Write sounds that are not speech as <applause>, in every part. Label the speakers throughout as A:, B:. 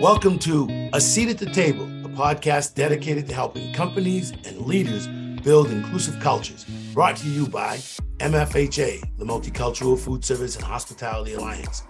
A: Welcome to A Seat at the Table, a podcast dedicated to helping companies and leaders build inclusive cultures. Brought to you by MFHA, the Multicultural Food Service and Hospitality Alliance.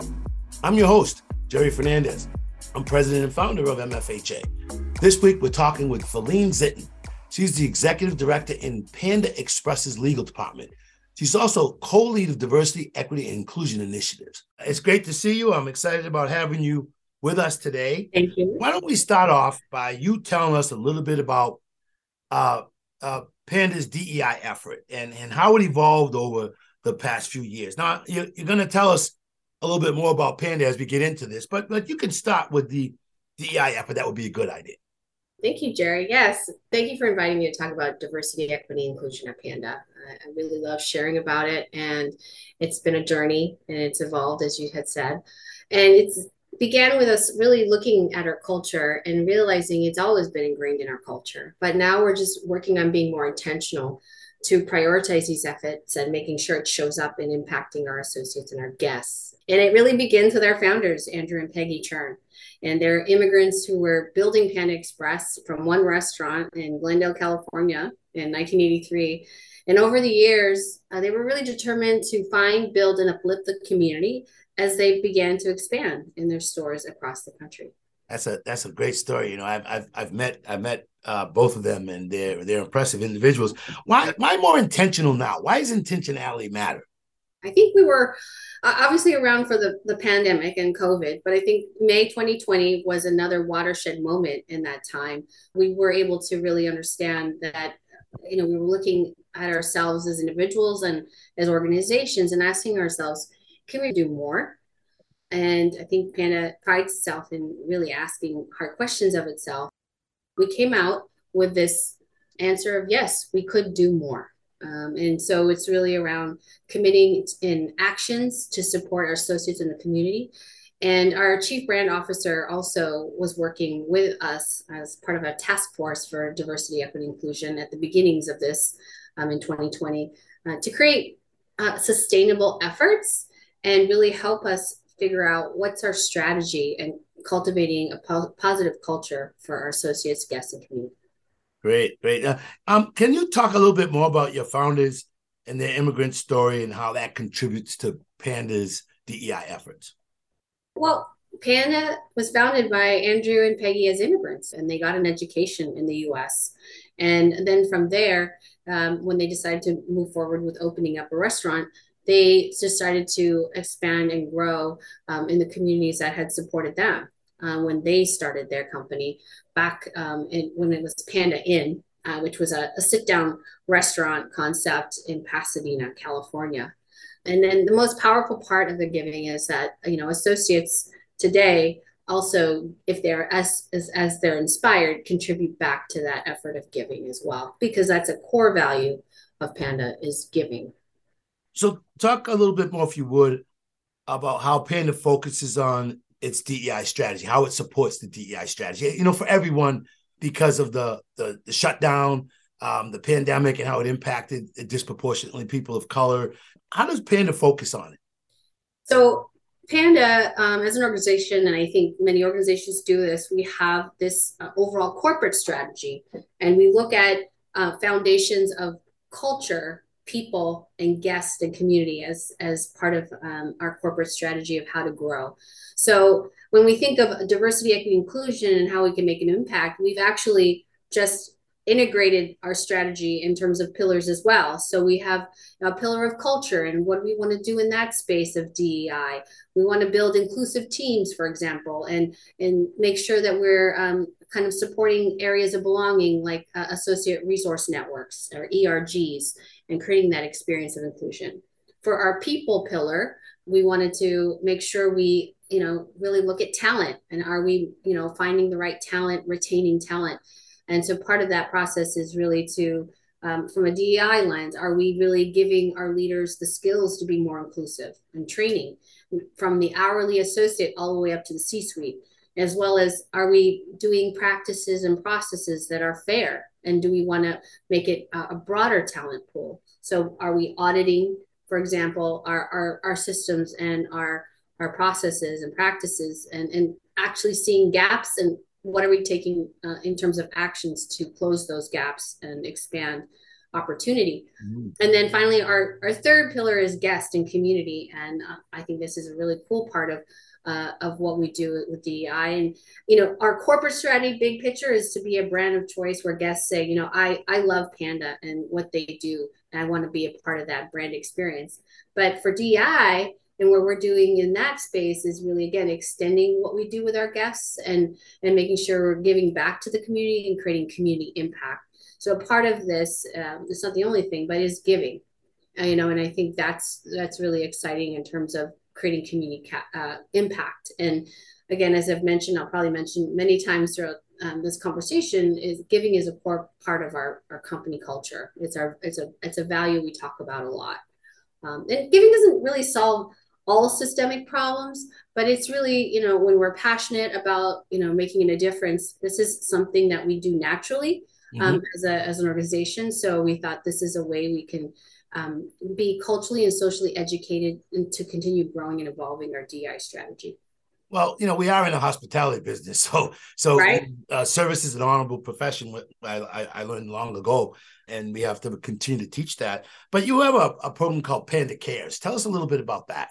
A: I'm your host, Gerry Fernandez. I'm president and founder of MFHA. This week, we're talking with Philline Zitin. She's the executive director in Panda Express's legal department. She's also co-lead of diversity, equity, and inclusion initiatives. It's great to see you. I'm excited about having you with us today.
B: Thank you.
A: Why don't we start off by you telling us a little bit about uh, uh, Panda's DEI effort and, and how it evolved over the past few years. Now, you're, you're going to tell us a little bit more about Panda as we get into this, but, but you can start with the DEI effort. That would be a good idea.
B: Thank you, Gerry. Yes, thank you for inviting me to talk about diversity, equity, inclusion at Panda. I really love sharing about it, and it's been a journey, and it's evolved as you had said, and it's began with us really looking at our culture and realizing it's always been ingrained in our culture. But now we're just working on being more intentional to prioritize these efforts and making sure it shows up and impacting our associates and our guests. And it really begins with our founders, Andrew and Peggy Cherng. And they're immigrants who were building Panda Express from one restaurant in Glendale, California in 1983. And over the years, uh, they were really determined to find, build, and uplift the community as they began to expand in their stores across the country.
A: That's a that's a great story. You know, I've I've, I've met I've met uh, both of them, and they're they're impressive individuals. Why why more intentional now? Why does intentionality matter?
B: I think we were uh, obviously around for the, the pandemic and COVID, but I think May 2020 was another watershed moment in that time. We were able to really understand that, you know, we were looking at ourselves as individuals and as organizations and asking ourselves, can we do more? And I think Panda prides itself in really asking hard questions of itself. We came out with this answer of yes, we could do more. Um, and so it's really around committing in actions to support our associates in the community. And our chief brand officer also was working with us as part of a task force for diversity, equity, inclusion at the beginnings of this um, in 2020 uh, to create uh, sustainable efforts and really help us figure out what's our strategy and cultivating a po- positive culture for our associates, guests, and community.
A: Great, great. Uh, um, can you talk a little bit more about your founders and their immigrant story and how that contributes to Panda's DEI efforts?
B: Well, Panda was founded by Andrew and Peggy as immigrants, and they got an education in the US. And then from there, um, when they decided to move forward with opening up a restaurant, they just started to expand and grow um, in the communities that had supported them uh, when they started their company back um, in, when it was Panda Inn, uh, which was a, a sit down restaurant concept in Pasadena, California. And then the most powerful part of the giving is that, you know, associates today also if they're as, as as they're inspired contribute back to that effort of giving as well because that's a core value of panda is giving
A: so, talk a little bit more, if you would, about how Panda focuses on its DEI strategy, how it supports the DEI strategy. You know, for everyone, because of the the, the shutdown, um, the pandemic, and how it impacted disproportionately people of color. How does Panda focus on it?
B: So, Panda, um, as an organization, and I think many organizations do this, we have this uh, overall corporate strategy, and we look at uh, foundations of culture people and guests and community as as part of um, our corporate strategy of how to grow. So when we think of diversity equity inclusion and how we can make an impact we've actually just integrated our strategy in terms of pillars as well. So we have a pillar of culture and what we want to do in that space of DEI. We want to build inclusive teams, for example, and and make sure that we're um, kind of supporting areas of belonging like uh, associate resource networks or ERGs and creating that experience of inclusion. For our people pillar, we wanted to make sure we you know really look at talent and are we you know finding the right talent retaining talent and so part of that process is really to, um, from a DEI lens, are we really giving our leaders the skills to be more inclusive and training from the hourly associate all the way up to the C suite? As well as are we doing practices and processes that are fair? And do we want to make it a broader talent pool? So are we auditing, for example, our, our, our systems and our our processes and practices and, and actually seeing gaps and what are we taking uh, in terms of actions to close those gaps and expand opportunity mm-hmm. and then finally our, our third pillar is guest and community and uh, i think this is a really cool part of uh, of what we do with DEI. And, you know, our corporate strategy, big picture is to be a brand of choice where guests say, you know, I, I love Panda and what they do. And I want to be a part of that brand experience. But for DEI, and what we're doing in that space is really again extending what we do with our guests and and making sure we're giving back to the community and creating community impact so part of this um, it's not the only thing but is giving uh, you know and i think that's that's really exciting in terms of creating community uh, impact. And again, as I've mentioned, I'll probably mention many times throughout um, this conversation is giving is a core part of our, our company culture. It's our it's a it's a value we talk about a lot. Um, and giving doesn't really solve all systemic problems, but it's really you know when we're passionate about you know making a difference, this is something that we do naturally um, mm-hmm. as a as an organization. So we thought this is a way we can um, be culturally and socially educated and to continue growing and evolving our DI strategy.
A: Well, you know, we are in a hospitality business, <laughs> so so right? uh, service is an honorable profession. I, I learned long ago, and we have to continue to teach that. But you have a, a program called Panda Cares. Tell us a little bit about that.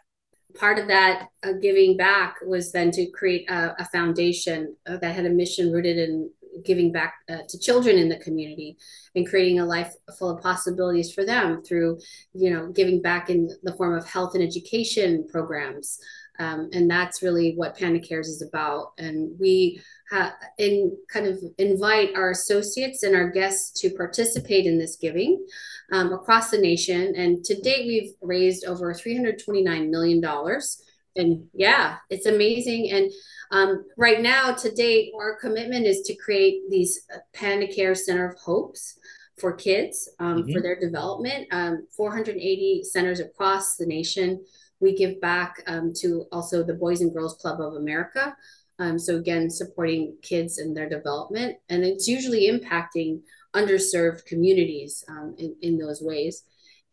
B: Part of that uh, giving back was then to create a, a foundation uh, that had a mission rooted in giving back uh, to children in the community and creating a life full of possibilities for them through you know giving back in the form of health and education programs um, and that's really what panda cares is about and we ha- in kind of invite our associates and our guests to participate in this giving um, across the nation and to date we've raised over 329 million dollars and yeah it's amazing and um, right now, to date, our commitment is to create these uh, Panda Care Center of Hopes for kids um, mm-hmm. for their development. Um, 480 centers across the nation. We give back um, to also the Boys and Girls Club of America. Um, so again, supporting kids and their development, and it's usually impacting underserved communities um, in, in those ways.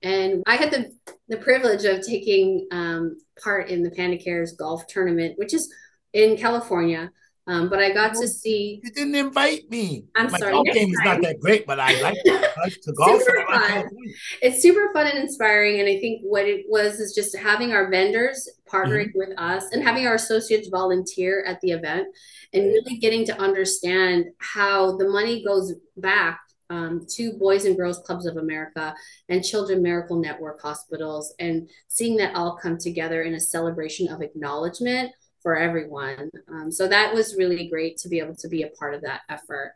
B: And I had the, the privilege of taking um, part in the Panda Cares golf tournament, which is in California. Um, but I got to see.
A: You didn't invite me.
B: I'm My sorry.
A: golf game is not that great, but I like, <laughs> to golf.
B: super fun. It's super fun and inspiring. And I think what it was is just having our vendors partnering mm-hmm. with us and having our associates volunteer at the event and really getting to understand how the money goes back um, to Boys and Girls Clubs of America and Children Miracle Network hospitals and seeing that all come together in a celebration of acknowledgement for everyone. Um, so that was really great to be able to be a part of that effort.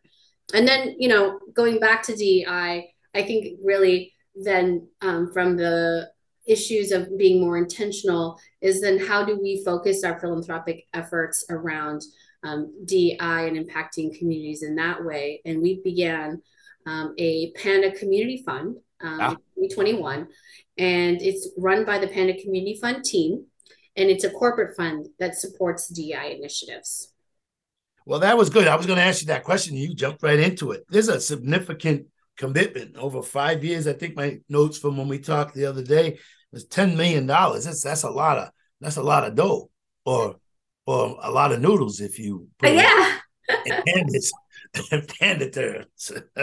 B: And then, you know, going back to DEI, I think really then um, from the issues of being more intentional is then how do we focus our philanthropic efforts around um, DEI and impacting communities in that way? And we began um, a Panda Community Fund um, ah. in 2021, and it's run by the Panda Community Fund team and it's a corporate fund that supports DI initiatives.
A: Well, that was good. I was going to ask you that question. You jumped right into it. There's a significant commitment over five years. I think my notes from when we talked the other day was ten million dollars. That's that's a lot of that's a lot of dough, or or a lot of noodles if you
B: put yeah. <laughs>
A: in panda terms. <laughs>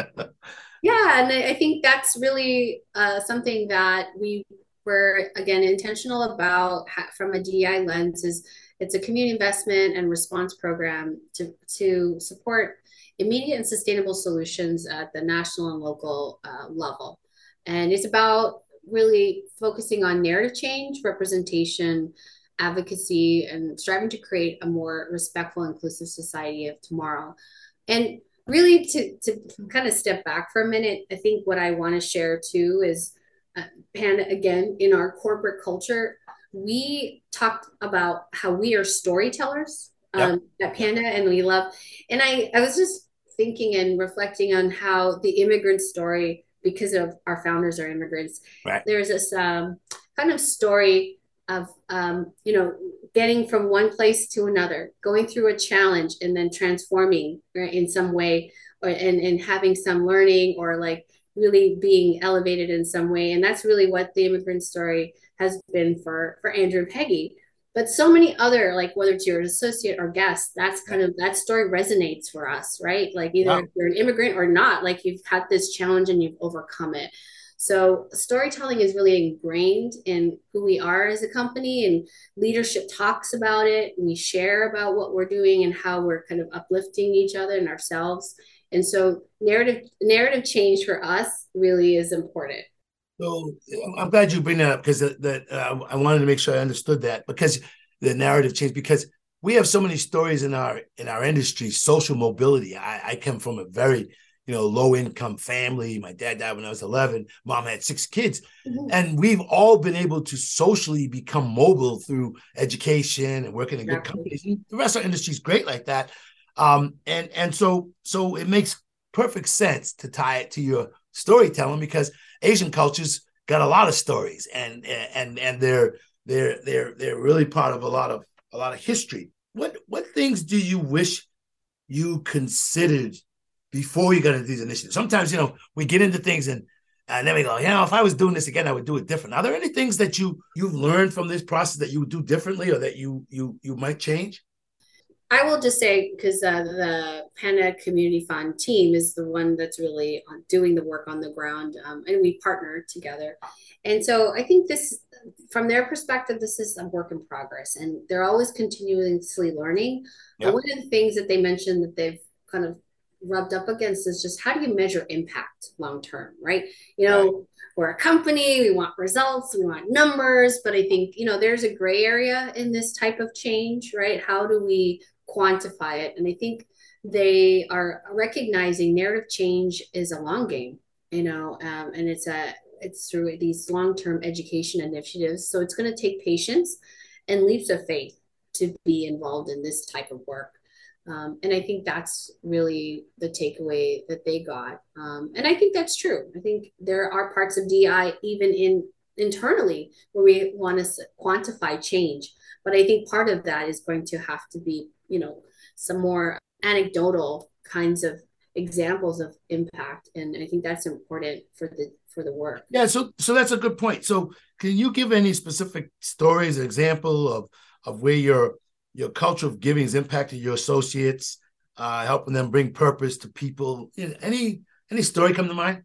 B: yeah, and I think that's really uh, something that we we're again intentional about from a DEI lens is it's a community investment and response program to, to support immediate and sustainable solutions at the national and local uh, level. And it's about really focusing on narrative change, representation, advocacy, and striving to create a more respectful, inclusive society of tomorrow. And really to, to kind of step back for a minute, I think what I want to share too is Panda, again, in our corporate culture, we talked about how we are storytellers um, yep. at Panda and we love. And I, I was just thinking and reflecting on how the immigrant story, because of our founders are immigrants, right. there's this um, kind of story of, um, you know, getting from one place to another, going through a challenge and then transforming right, in some way or, and, and having some learning or like really being elevated in some way. And that's really what the immigrant story has been for, for Andrew and Peggy. but so many other like whether it's your associate or guest that's kind of that story resonates for us right like either wow. you're an immigrant or not like you've had this challenge and you've overcome it so storytelling is really ingrained in who we are as a company and leadership talks about it we share about what we're doing and how we're kind of uplifting each other and ourselves and so narrative narrative change for us really is important.
A: So I'm glad you bring that up because that, uh, I wanted to make sure I understood that because the narrative changed because we have so many stories in our in our industry social mobility. I, I come from a very you know low income family. My dad died when i was 11 mom had six kids. Mm-hmm. and we've all been able to socially become mobile through education and working in good companies. The restaurant industry is great like that um, and and so so it makes perfect sense to tie it to your storytelling because Asian cultures got a lot of stories and and and they're they're they're they're really part of a lot of a lot of history. What what things do you wish you considered before you got into these initiatives? Sometimes you know we get into things and and then we go, you know, if I was doing this again, I would do it different. Are there any things that you you've learned from this process that you would do differently or that you you you might change?
B: I will just say because uh, the Panda Community Fund team is the one that's really doing the work on the ground, um, and we partner together. And so I think this, from their perspective, this is a work in progress, and they're always continuously learning. Yep. one of the things that they mentioned that they've kind of rubbed up against is just how do you measure impact long term, right? You know, right. we're a company, we want results, we want numbers, but I think, you know, there's a gray area in this type of change, right? How do we quantify it. And I think they are recognizing narrative change is a long game, you know, um, and it's a it's through these long-term education initiatives. So it's going to take patience and leaps of faith to be involved in this type of work. Um, and I think that's really the takeaway that they got. Um, and I think that's true. I think there are parts of DI even in internally where we want to quantify change. But I think part of that is going to have to be you know some more anecdotal kinds of examples of impact. And i think that's important for the for the work.
A: Yeah so so that's a good point. So can you give any specific stories example of of where your your culture of giving has impacted your associates uh helping them bring purpose to people? You know, any any story come to mind?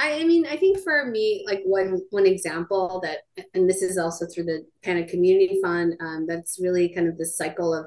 B: I mean, I think for me, like one one example that, and this is also through the of community fund, um, that's really kind of the cycle of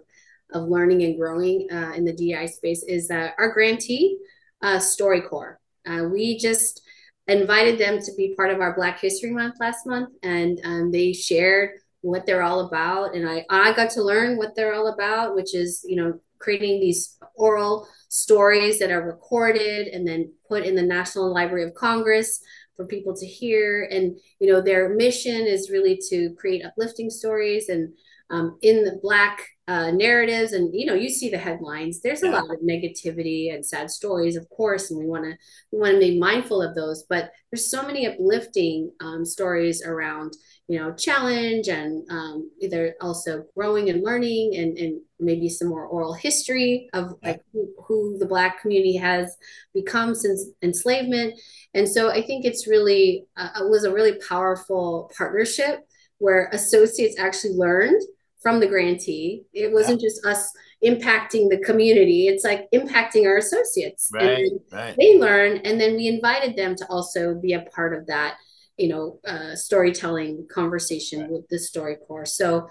B: of learning and growing uh, in the DI space is that our grantee, uh, StoryCorps. Uh, we just invited them to be part of our Black History Month last month, and um, they shared what they're all about, and I I got to learn what they're all about, which is you know creating these oral stories that are recorded and then put in the National Library of Congress for people to hear. And you know their mission is really to create uplifting stories and um, in the black uh, narratives and you know you see the headlines there's a yeah. lot of negativity and sad stories of course and we want to we want to be mindful of those but there's so many uplifting um, stories around you know challenge and um, either also growing and learning and, and maybe some more oral history of like who, who the black community has become since enslavement and so i think it's really uh, it was a really powerful partnership where associates actually learned from the grantee. It wasn't yeah. just us impacting the community. It's like impacting our associates.
A: Right, right.
B: They learn, and then we invited them to also be a part of that, you know, uh, storytelling conversation right. with the StoryCorps. So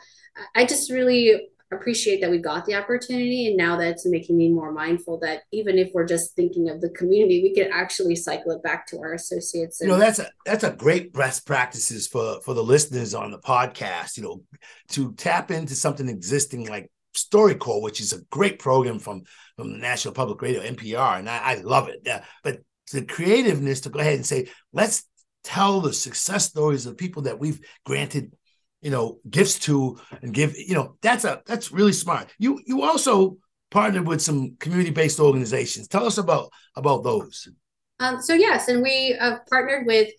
B: I just really appreciate that we got the opportunity and now that's making me more mindful that even if we're just thinking of the community we could actually cycle it back to our associates
A: and- you know that's a that's a great best practices for for the listeners on the podcast you know to tap into something existing like StoryCorps, which is a great program from from the National Public Radio NPR, and I, I love it. Uh, but the creativeness to go ahead and say, let's tell the success stories of people that we've granted you know gifts to and give you know that's a that's really smart. You you also partnered with some community-based organizations. Tell us about about those.
B: Um, so yes and we have partnered with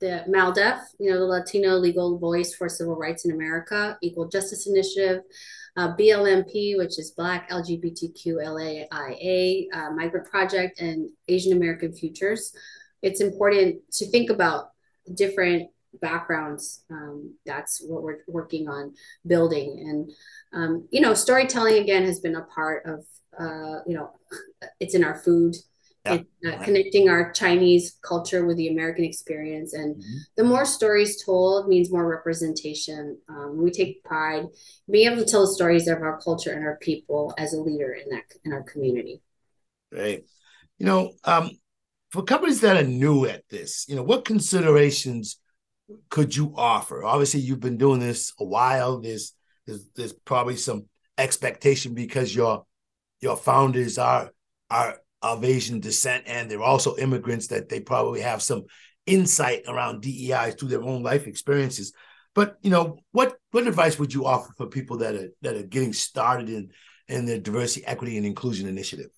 B: the MALDEF, you know, the Latino Legal Voice for Civil Rights in America, Equal Justice Initiative, uh, BLMP, which is Black LGBTQLAIA uh, Migrant Project, and Asian American Futures. It's important to think about different backgrounds, um, that's what we're working on building. And, um, you know, storytelling again has been a part of, uh, you know, it's in our food. Yeah. uh, connecting our Chinese culture with the American experience. And mm-hmm. the more stories told means more representation. Um, we take pride being able to tell the stories of our culture and our people as a leader in that in our community.
A: Right. You know, um, for companies that are new at this, you know, what considerations could you offer? Obviously, you've been doing this a while. There's there's, there's probably some expectation because your your founders are are of Asian descent and they're also immigrants that they probably have some insight around DEI through their own life experiences. But you know, what what advice would you offer for people that are that are getting started in in their diversity, equity, and inclusion initiative?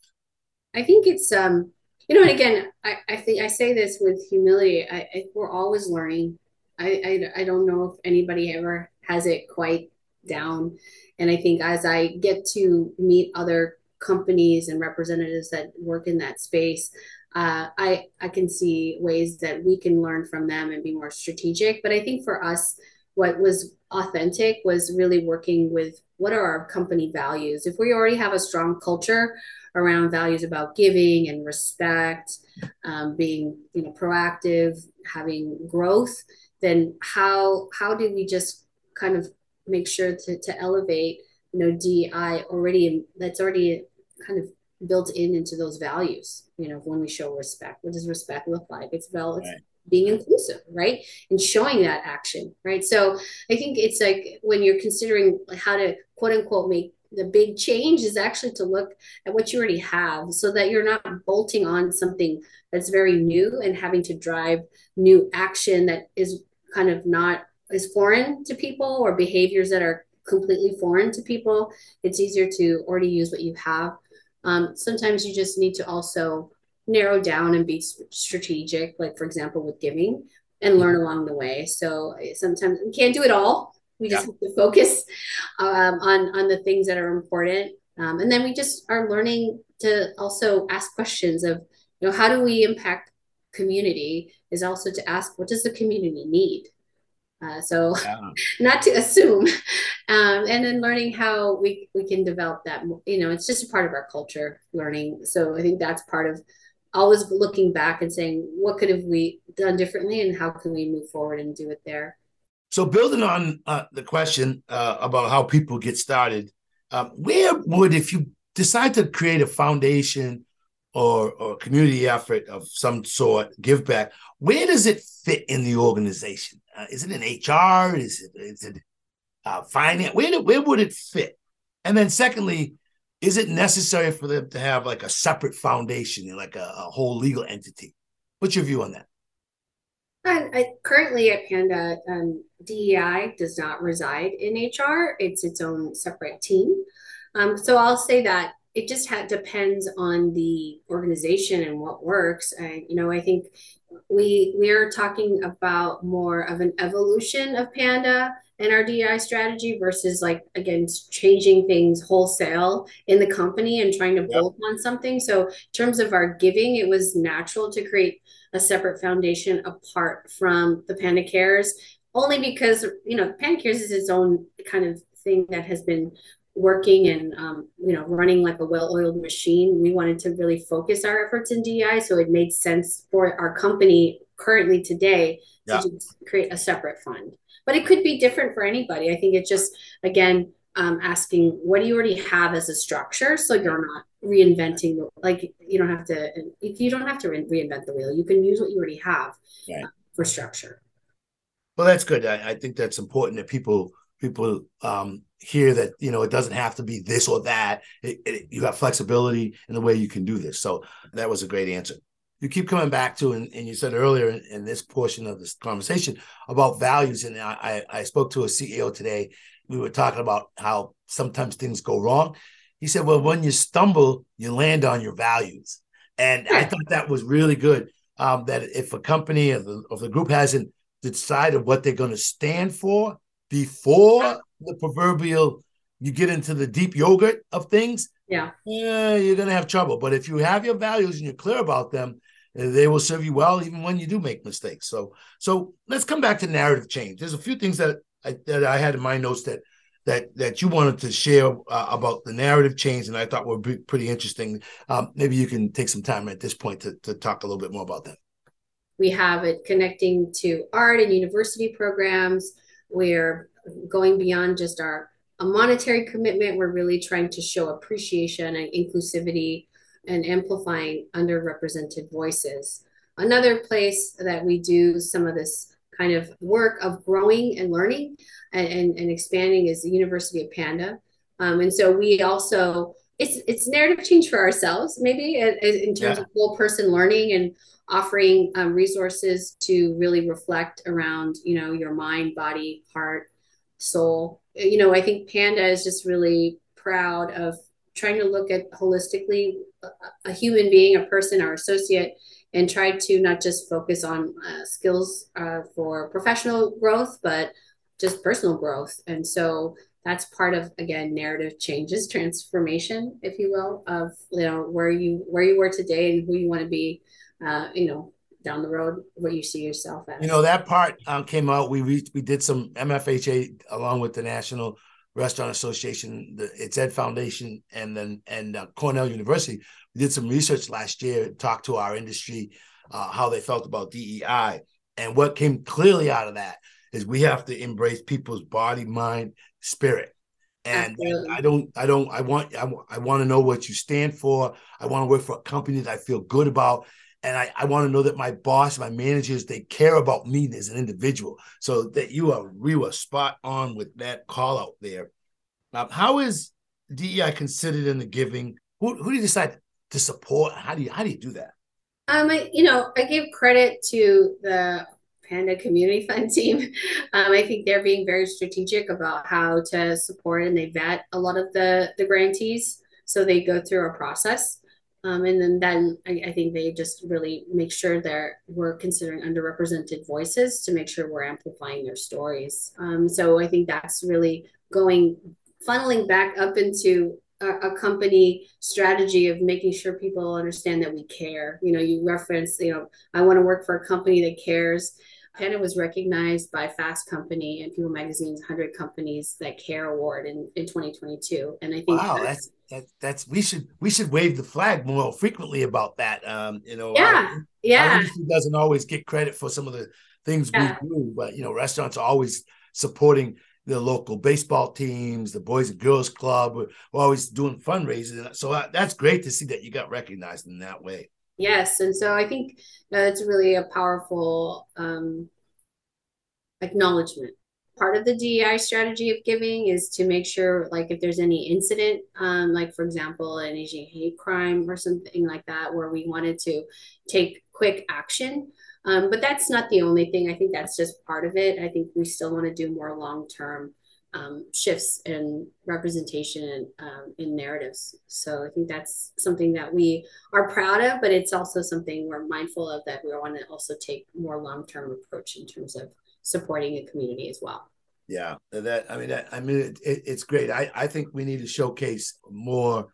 B: I think it's um you know, and again, I, I think I say this with humility. I, I we're always learning. I, I I don't know if anybody ever has it quite down, and I think as I get to meet other companies and representatives that work in that space, uh, I I can see ways that we can learn from them and be more strategic. But I think for us, what was authentic was really working with what are our company values. If we already have a strong culture around values about giving and respect, um, being you know proactive, having growth, then how how do we just kind of make sure to, to elevate you know DI already that's already kind of built in into those values you know when we show respect? What does respect look like? It's about right. being inclusive right? And showing that action right? So i think it's like when you're considering how to quote unquote make the big change is actually to look at what you already have so that you're not bolting on something that's very new and having to drive new action that is kind of not is foreign to people or behaviors that are completely foreign to people it's easier to already use what you have. Um, sometimes you just need to also narrow down and be strategic like for example with giving and learn along the way. So sometimes we can't do it all. We just yeah. have to focus um, on on the things that are important, um, and then we just are learning to also ask questions of, you know, how do we impact community? Is also to ask what does the community need. Uh, so <laughs> yeah. not to assume, um, and then learning how we we can develop that. You know, it's just a part of our culture, learning. So I think that's part of always looking back and saying what could have we done differently and how can we move forward and do it there
A: so, building on uh, the question uh, about how people get started, um, where would, if you decide to create a foundation or, or community effort of some sort, give back, where does it fit in the organization? Uh, is it in HR? Is it, is it uh, finance? Where, do, where would it fit? And then, secondly, is it necessary for them to have like a separate foundation, like a, a whole legal entity? What's your view on that?
B: I, I, currently at Panda, um, DEI does not reside in HR. It's its own separate team. Um, so I'll say that it just ha- depends on the organization and what works. And you know, I think we we are talking about more of an evolution of Panda and our DI strategy versus like again changing things wholesale in the company and trying to yep. bolt on something. So in terms of our giving, it was natural to create a separate foundation apart from the Panda Cares, only because you know Panda Cares is its own kind of thing that has been working and um, you know running like a well-oiled machine. We wanted to really focus our efforts in DEI, so it made sense for our company currently today yeah. to create a separate fund. But it could be different for anybody. I think it's just again um, asking what do you already have as a structure so you're not reinventing like you don't have to you don't have to re- reinvent the wheel you can use what you already have right. uh, for structure
A: well that's good I, I, think that's important that people people um, hear that you know it doesn't have to be this or that it, it, you have flexibility in the way you can do this so that was a great answer you keep coming back to and, and you said earlier in, in, this portion of this conversation about values and I, I spoke to a ceo today we were talking about how sometimes things go wrong. He said, Well, when you stumble, you land on your values. And I thought that was really good. Um, that if a company or the, or the group hasn't decided what they're going to stand for before the proverbial you get into the deep yogurt of things,
B: yeah,
A: yeah, you're going to have trouble. But if you have your values and you're clear about them, they will serve you well even when you do make mistakes. So, so let's come back to narrative change. There's a few things that I, that I had in my notes that that that you wanted to share uh, about the narrative change, and I thought were pretty interesting. Um, maybe you can take some time at this point to, to talk a little bit more about that.
B: We have it connecting to art and university programs. We're going beyond just our a monetary commitment. We're really trying to show appreciation and inclusivity and amplifying underrepresented voices. Another place that we do some of this kind of work of growing and learning and, and, and expanding is the University of Panda. Um, and so we also, it's, it's narrative change for ourselves, maybe in, in terms yeah. of whole person learning and offering um, resources to really reflect around, you know, your mind, body, heart, soul. You know, I think Panda is just really proud of trying to look at holistically a, human being, a person, our associate, and try to not just focus on uh, skills uh, for professional growth, but just personal growth. And so that's part of again narrative changes, transformation, if you will, of you know where you where you were today and who you want to be, uh, you know, down the road, what you see yourself as.
A: You know that part um, came out. We reached, we did some MFHA along with the National Restaurant Association, the It's Ed Foundation, and then and uh, Cornell University we did some research last year, talked to our industry, uh, how they felt about DEI. And what came clearly out of that is we have to embrace people's body, mind, spirit. And I don't, I don't, I want, I, I want to know what you stand for. I want to work for a company that I feel good about. And I, I want to know that my boss, my managers, they care about me as an individual. So that you are, we were spot on with that call out there. Um, how is DEI considered in the giving? Who, who do you decide to support? How do you how do you do that?
B: Um, I, you know, I give credit to the Panda Community <laughs> Fund team. Um, I think they're being very strategic about how to support and they vet a lot of the the grantees. So they go through a process. Um, and then, then I, I, think they just really make sure that we're considering underrepresented voices to make sure we're amplifying their stories. Um, so I think that's really going funneling back up into a, a, company strategy of making sure people understand that we care. You know, you reference, you know, I want to work for a company that cares. Panda was recognized by Fast Company and People Magazine's 100 Companies That Care Award in, in 2022. And I think
A: wow, that's, that's, that's we should we should wave the flag more frequently about that. Um, you know,
B: yeah, our, yeah,
A: our doesn't always get credit for some of the things yeah. we do, but you know, restaurants are always supporting the local baseball teams, the Boys and Girls Club. We're, we're always doing fundraising. So uh, that's great to see that you got recognized in that way.
B: Yes. And so I think that's really a powerful um, acknowledgement. Part of the DEI strategy of giving is to make sure, like, if there's any incident, um, like, for example, an Asian hate crime or something like that, where we wanted to take quick action, um, but that's not the only thing. I think that's just part of it. I think we still want to do more long term um, shifts in representation um, in narratives. So I think that's something that we are proud of, but it's also something we're mindful of that we want to also take more long term approach in terms of supporting a community as well.
A: Yeah, that I mean, that, I mean, it, it, it's great. I I think we need to showcase more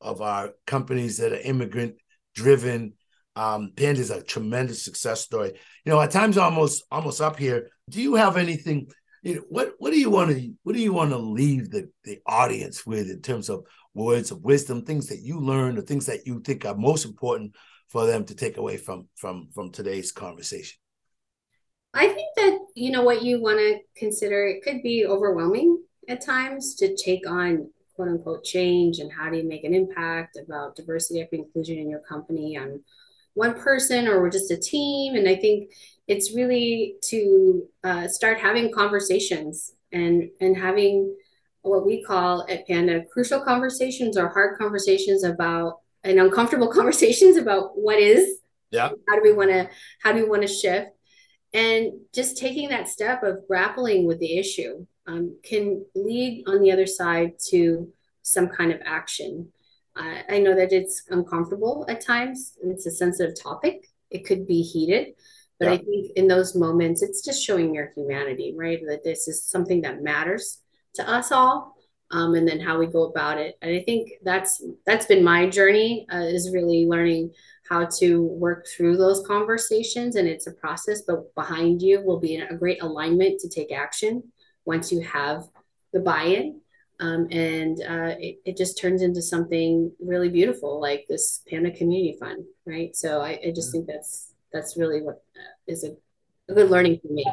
A: of our companies that are immigrant driven um, is a tremendous success story. You know, at times almost almost up here. Do you have anything? You know, what what do you want to what do you want to leave the the audience with in terms of words of wisdom, things that you learned, or things that you think are most important for them to take away from from from today's conversation?
B: I think that you know what you want to consider. It could be overwhelming at times to take on quote unquote change and how do you make an impact about diversity, equity, inclusion in your company and one person or we're just a team. And I think it's really to uh, start having conversations and and having what we call at Panda crucial conversations or hard conversations about and uncomfortable <laughs> conversations about what is.
A: Yeah.
B: How do we want to how do we want to shift? And just taking that step of grappling with the issue um, can lead on the other side to some kind of action. I, I know that it's uncomfortable at times. It's a sensitive topic. It could be heated, but yeah. I think in those moments, it's just showing your humanity, right? That this is something that matters to us all. Um, and then how we go about it. And I think that's that's been my journey uh, is really learning how to work through those conversations. And it's a process, but behind you will be a great alignment to take action once you have the buy in. Um, and uh, it, it just turns into something really beautiful, like this Panda Community Fund, right? So I, I just think that's that's really what uh, a, a good learning for me.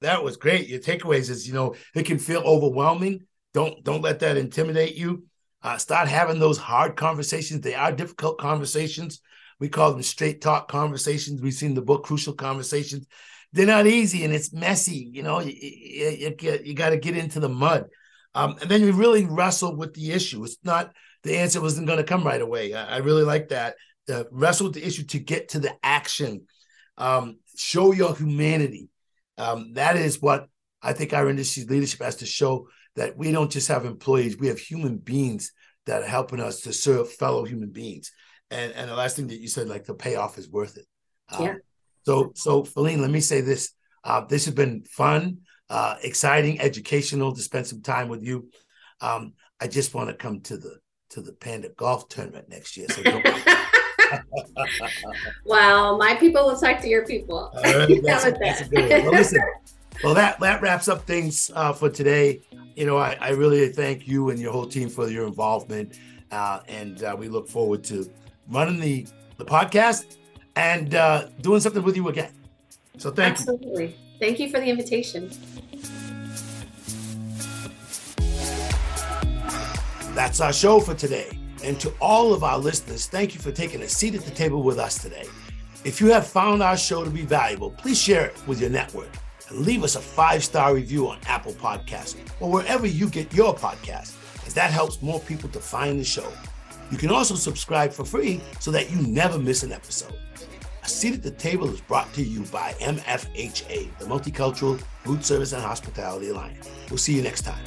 A: That was great. Your takeaways is you know it can feel overwhelming. Don't don't let that intimidate you. Uh, start having those hard conversations. They are difficult conversations. We call them straight talk conversations. We've seen the book Crucial Conversations. They're not easy and it's messy. You know, you, you, you, you got to get into the mud. Um, and then you really wrestle with the issue. It's not the answer wasn't going to come right away. I, I really like that. The wrestle with the issue to get to the action. Um, show your humanity. Um, that is what I think our industry's leadership has to show that we don't just have employees, we have human beings that are helping us to serve fellow human beings. And and the last thing that you said, like the payoff is worth it.
B: Um, yeah.
A: So so Philline, let me say this. Uh, this has been fun, uh, exciting, educational to spend some time with you. Um, I just want to come to the to the Panda Golf Tournament next year. So
B: wow, <laughs> <laughs> my people will talk to your people. <laughs>
A: That's, a, that's a good one. Well, listen, well, that that wraps up things uh, for today. You know, I, I really thank you and your whole team for your involvement, uh, and uh, we look forward to running the the podcast and uh, doing something with you again. So thank
B: Absolutely. you. Absolutely. Thank you for the invitation.
A: That's our show for today. And to all of our listeners, thank you for taking a seat at the table with us today. If you have found our show to be valuable, please share it with your network and leave us a five star review on Apple Podcasts or wherever you get your podcast, as that helps more people to find the show. You can also subscribe for free so that you never miss an episode. A Seat at the Table is brought to you by MFHA, the Multicultural Food Service and Hospitality Alliance. We'll see you next time.